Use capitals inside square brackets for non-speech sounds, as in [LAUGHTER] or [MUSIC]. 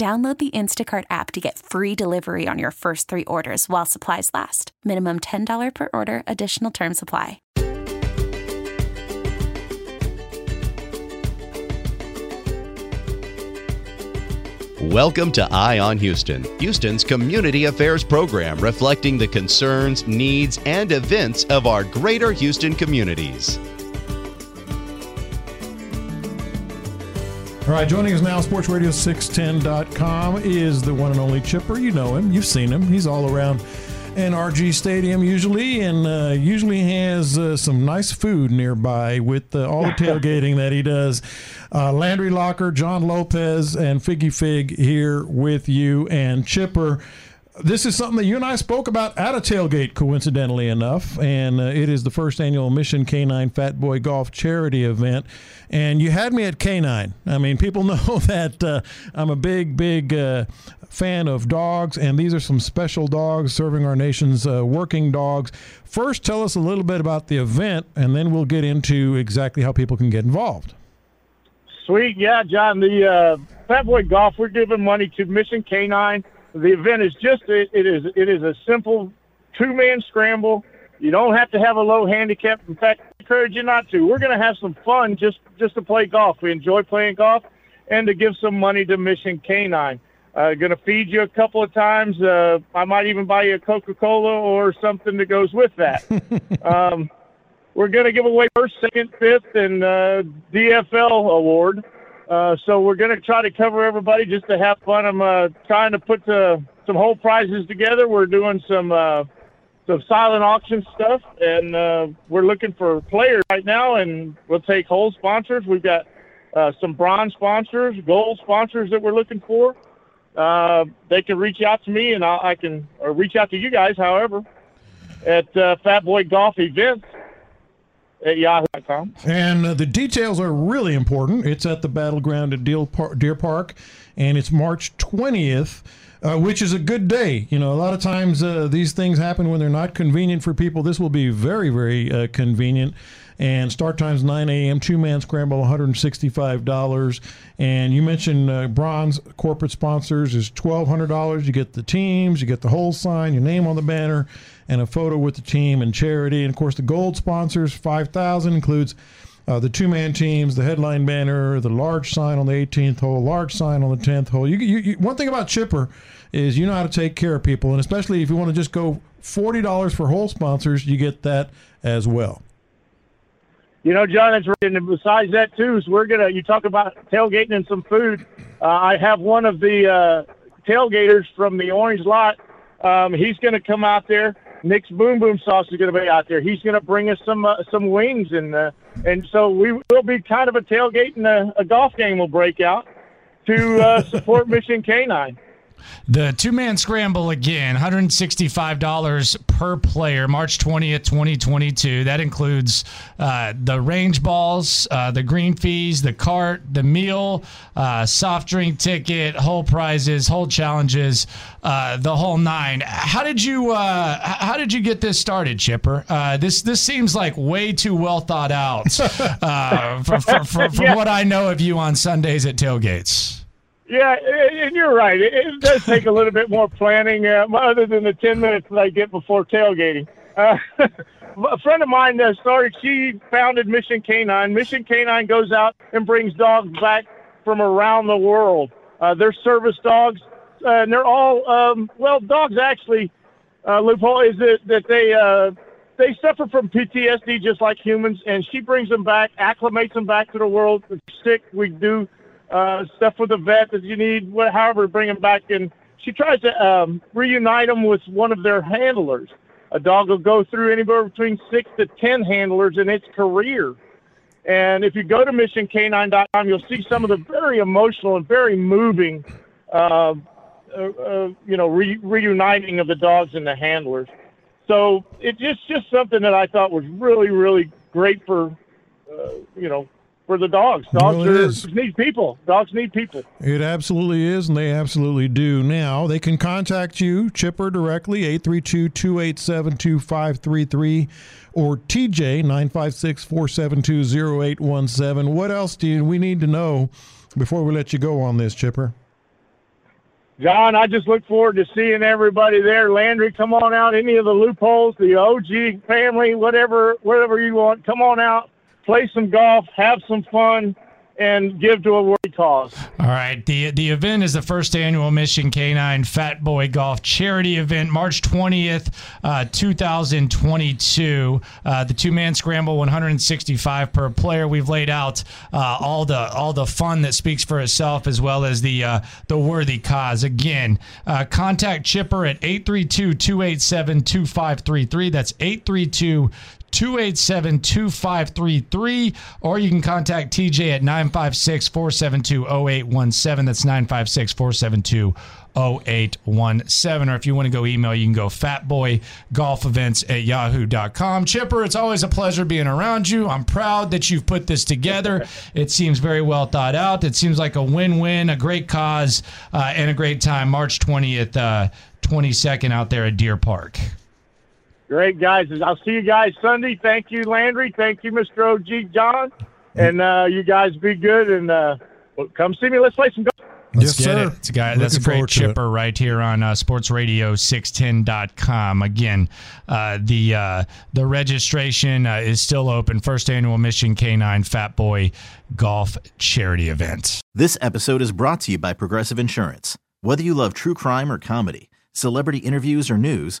Download the Instacart app to get free delivery on your first three orders while supplies last. Minimum $10 per order, additional term supply. Welcome to Eye on Houston, Houston's community affairs program reflecting the concerns, needs, and events of our greater Houston communities. All right, joining us now, sportsradio610.com is the one and only Chipper. You know him, you've seen him. He's all around NRG Stadium usually, and uh, usually has uh, some nice food nearby with uh, all the tailgating that he does. Uh, Landry Locker, John Lopez, and Figgy Fig here with you, and Chipper this is something that you and I spoke about at a tailgate, coincidentally enough, and uh, it is the first annual Mission K9 Fat Boy Golf Charity Event. And you had me at K9. I mean, people [LAUGHS] know that uh, I'm a big, big uh, fan of dogs, and these are some special dogs serving our nation's uh, working dogs. First, tell us a little bit about the event, and then we'll get into exactly how people can get involved. Sweet, yeah, John. The uh, Fat Boy Golf, we're giving money to Mission K9 the event is just it, it is it is a simple two man scramble. You don't have to have a low handicap. In fact, I encourage you not to. We're going to have some fun just just to play golf. We enjoy playing golf, and to give some money to Mission K9. Uh, going to feed you a couple of times. Uh, I might even buy you a Coca Cola or something that goes with that. [LAUGHS] um, we're going to give away first, second, fifth, and uh, DFL award. Uh, so we're going to try to cover everybody just to have fun. I'm uh, trying to put uh, some hole prizes together. We're doing some uh, some silent auction stuff, and uh, we're looking for players right now. And we'll take hole sponsors. We've got some bronze sponsors, gold sponsors that we're looking for. They can reach out to me, and I, I can or reach out to you guys, however, at Fat Boy Golf Events at And uh, the details are really important. It's at the battleground at Deer Park, and it's March 20th. Uh, which is a good day. You know, a lot of times uh, these things happen when they're not convenient for people. This will be very, very uh, convenient. And start times 9 a.m. Two man scramble, $165. And you mentioned uh, bronze corporate sponsors is $1,200. You get the teams, you get the hole sign, your name on the banner, and a photo with the team and charity. And of course, the gold sponsors, 5000 includes uh, the two man teams, the headline banner, the large sign on the 18th hole, large sign on the 10th hole. You, you, you, one thing about Chipper is you know how to take care of people. And especially if you want to just go $40 for hole sponsors, you get that as well. You know, John, right. And besides that, too, so we're gonna. You talk about tailgating and some food. Uh, I have one of the uh, tailgaters from the Orange Lot. Um, he's going to come out there. Nick's Boom Boom Sauce is going to be out there. He's going to bring us some uh, some wings, and uh, and so we will be kind of a tailgate and a, a golf game will break out to uh, support [LAUGHS] Mission K9. The two man scramble again, $165 per player, March 20th, 2022. That includes uh, the range balls, uh, the green fees, the cart, the meal, uh, soft drink ticket, hole prizes, hole challenges, uh, the whole nine. How did you uh, how did you get this started, Chipper? Uh, this this seems like way too well thought out [LAUGHS] for, for, for, from yeah. what I know of you on Sundays at tailgates. Yeah, and you're right. It, does take a little bit more planning, uh, other than the 10 minutes that I get before tailgating. Uh, [LAUGHS] a friend of mine uh, started, she founded Mission K9. Mission K9 goes out and brings dogs back from around the world. Uh, they're service dogs, uh, and they're all um, well. Dogs actually uh, loophole is that that they uh, they suffer from PTSD just like humans, and she brings them back, acclimates them back to the world. Sick, we do uh, stuff with the vet that you need, however, bring them back. And she tries to um, reunite them with one of their handlers. A dog will go through anywhere between six to ten handlers in its career. And if you go to missioncanine.com, you'll see some of the very emotional and very moving, uh, uh, uh, you know, re- reuniting of the dogs and the handlers. So it's just just something that I thought was really really great for uh, you know for the dogs. Dogs really are, need people. Dogs need people. It absolutely is, and they absolutely do. Now, they can contact you, Chipper, directly, 832-287-2533, or TJ, 956-472-0817. What else do we need to know before we let you go on this, Chipper? John, I just look forward to seeing everybody there. Landry, come on out. Any of the loopholes, the OG family, whatever, whatever you want, come on out, play some golf, have some fun, and give to a worthy cause. All right. The the event is the first annual Mission Canine Fat Boy Golf Charity Event, March 20th, uh, 2022. Uh, the two man scramble, 165 per player. We've laid out uh, all the all the fun that speaks for itself, as well as the uh, the worthy cause. Again, uh, contact Chipper at 832 287 2533. That's 832 287 2533, or you can contact TJ at 956 472 0817. That's 956 472 0817. Or if you want to go email, you can go fatboygolfevents at yahoo.com. Chipper, it's always a pleasure being around you. I'm proud that you've put this together. [LAUGHS] It seems very well thought out. It seems like a win win, a great cause, uh, and a great time. March 20th, uh, 22nd out there at Deer Park. Great guys. I'll see you guys Sunday. Thank you, Landry. Thank you, Mr. OG John. And uh, you guys be good and uh, come see me. Let's play some golf. Let's yes, get sir. it. It's a guy, that's a great chipper right here on uh, sportsradio610.com. Again, uh, the uh, the registration uh, is still open. First annual Mission Canine Fat Boy Golf Charity Event. This episode is brought to you by Progressive Insurance. Whether you love true crime or comedy, celebrity interviews or news,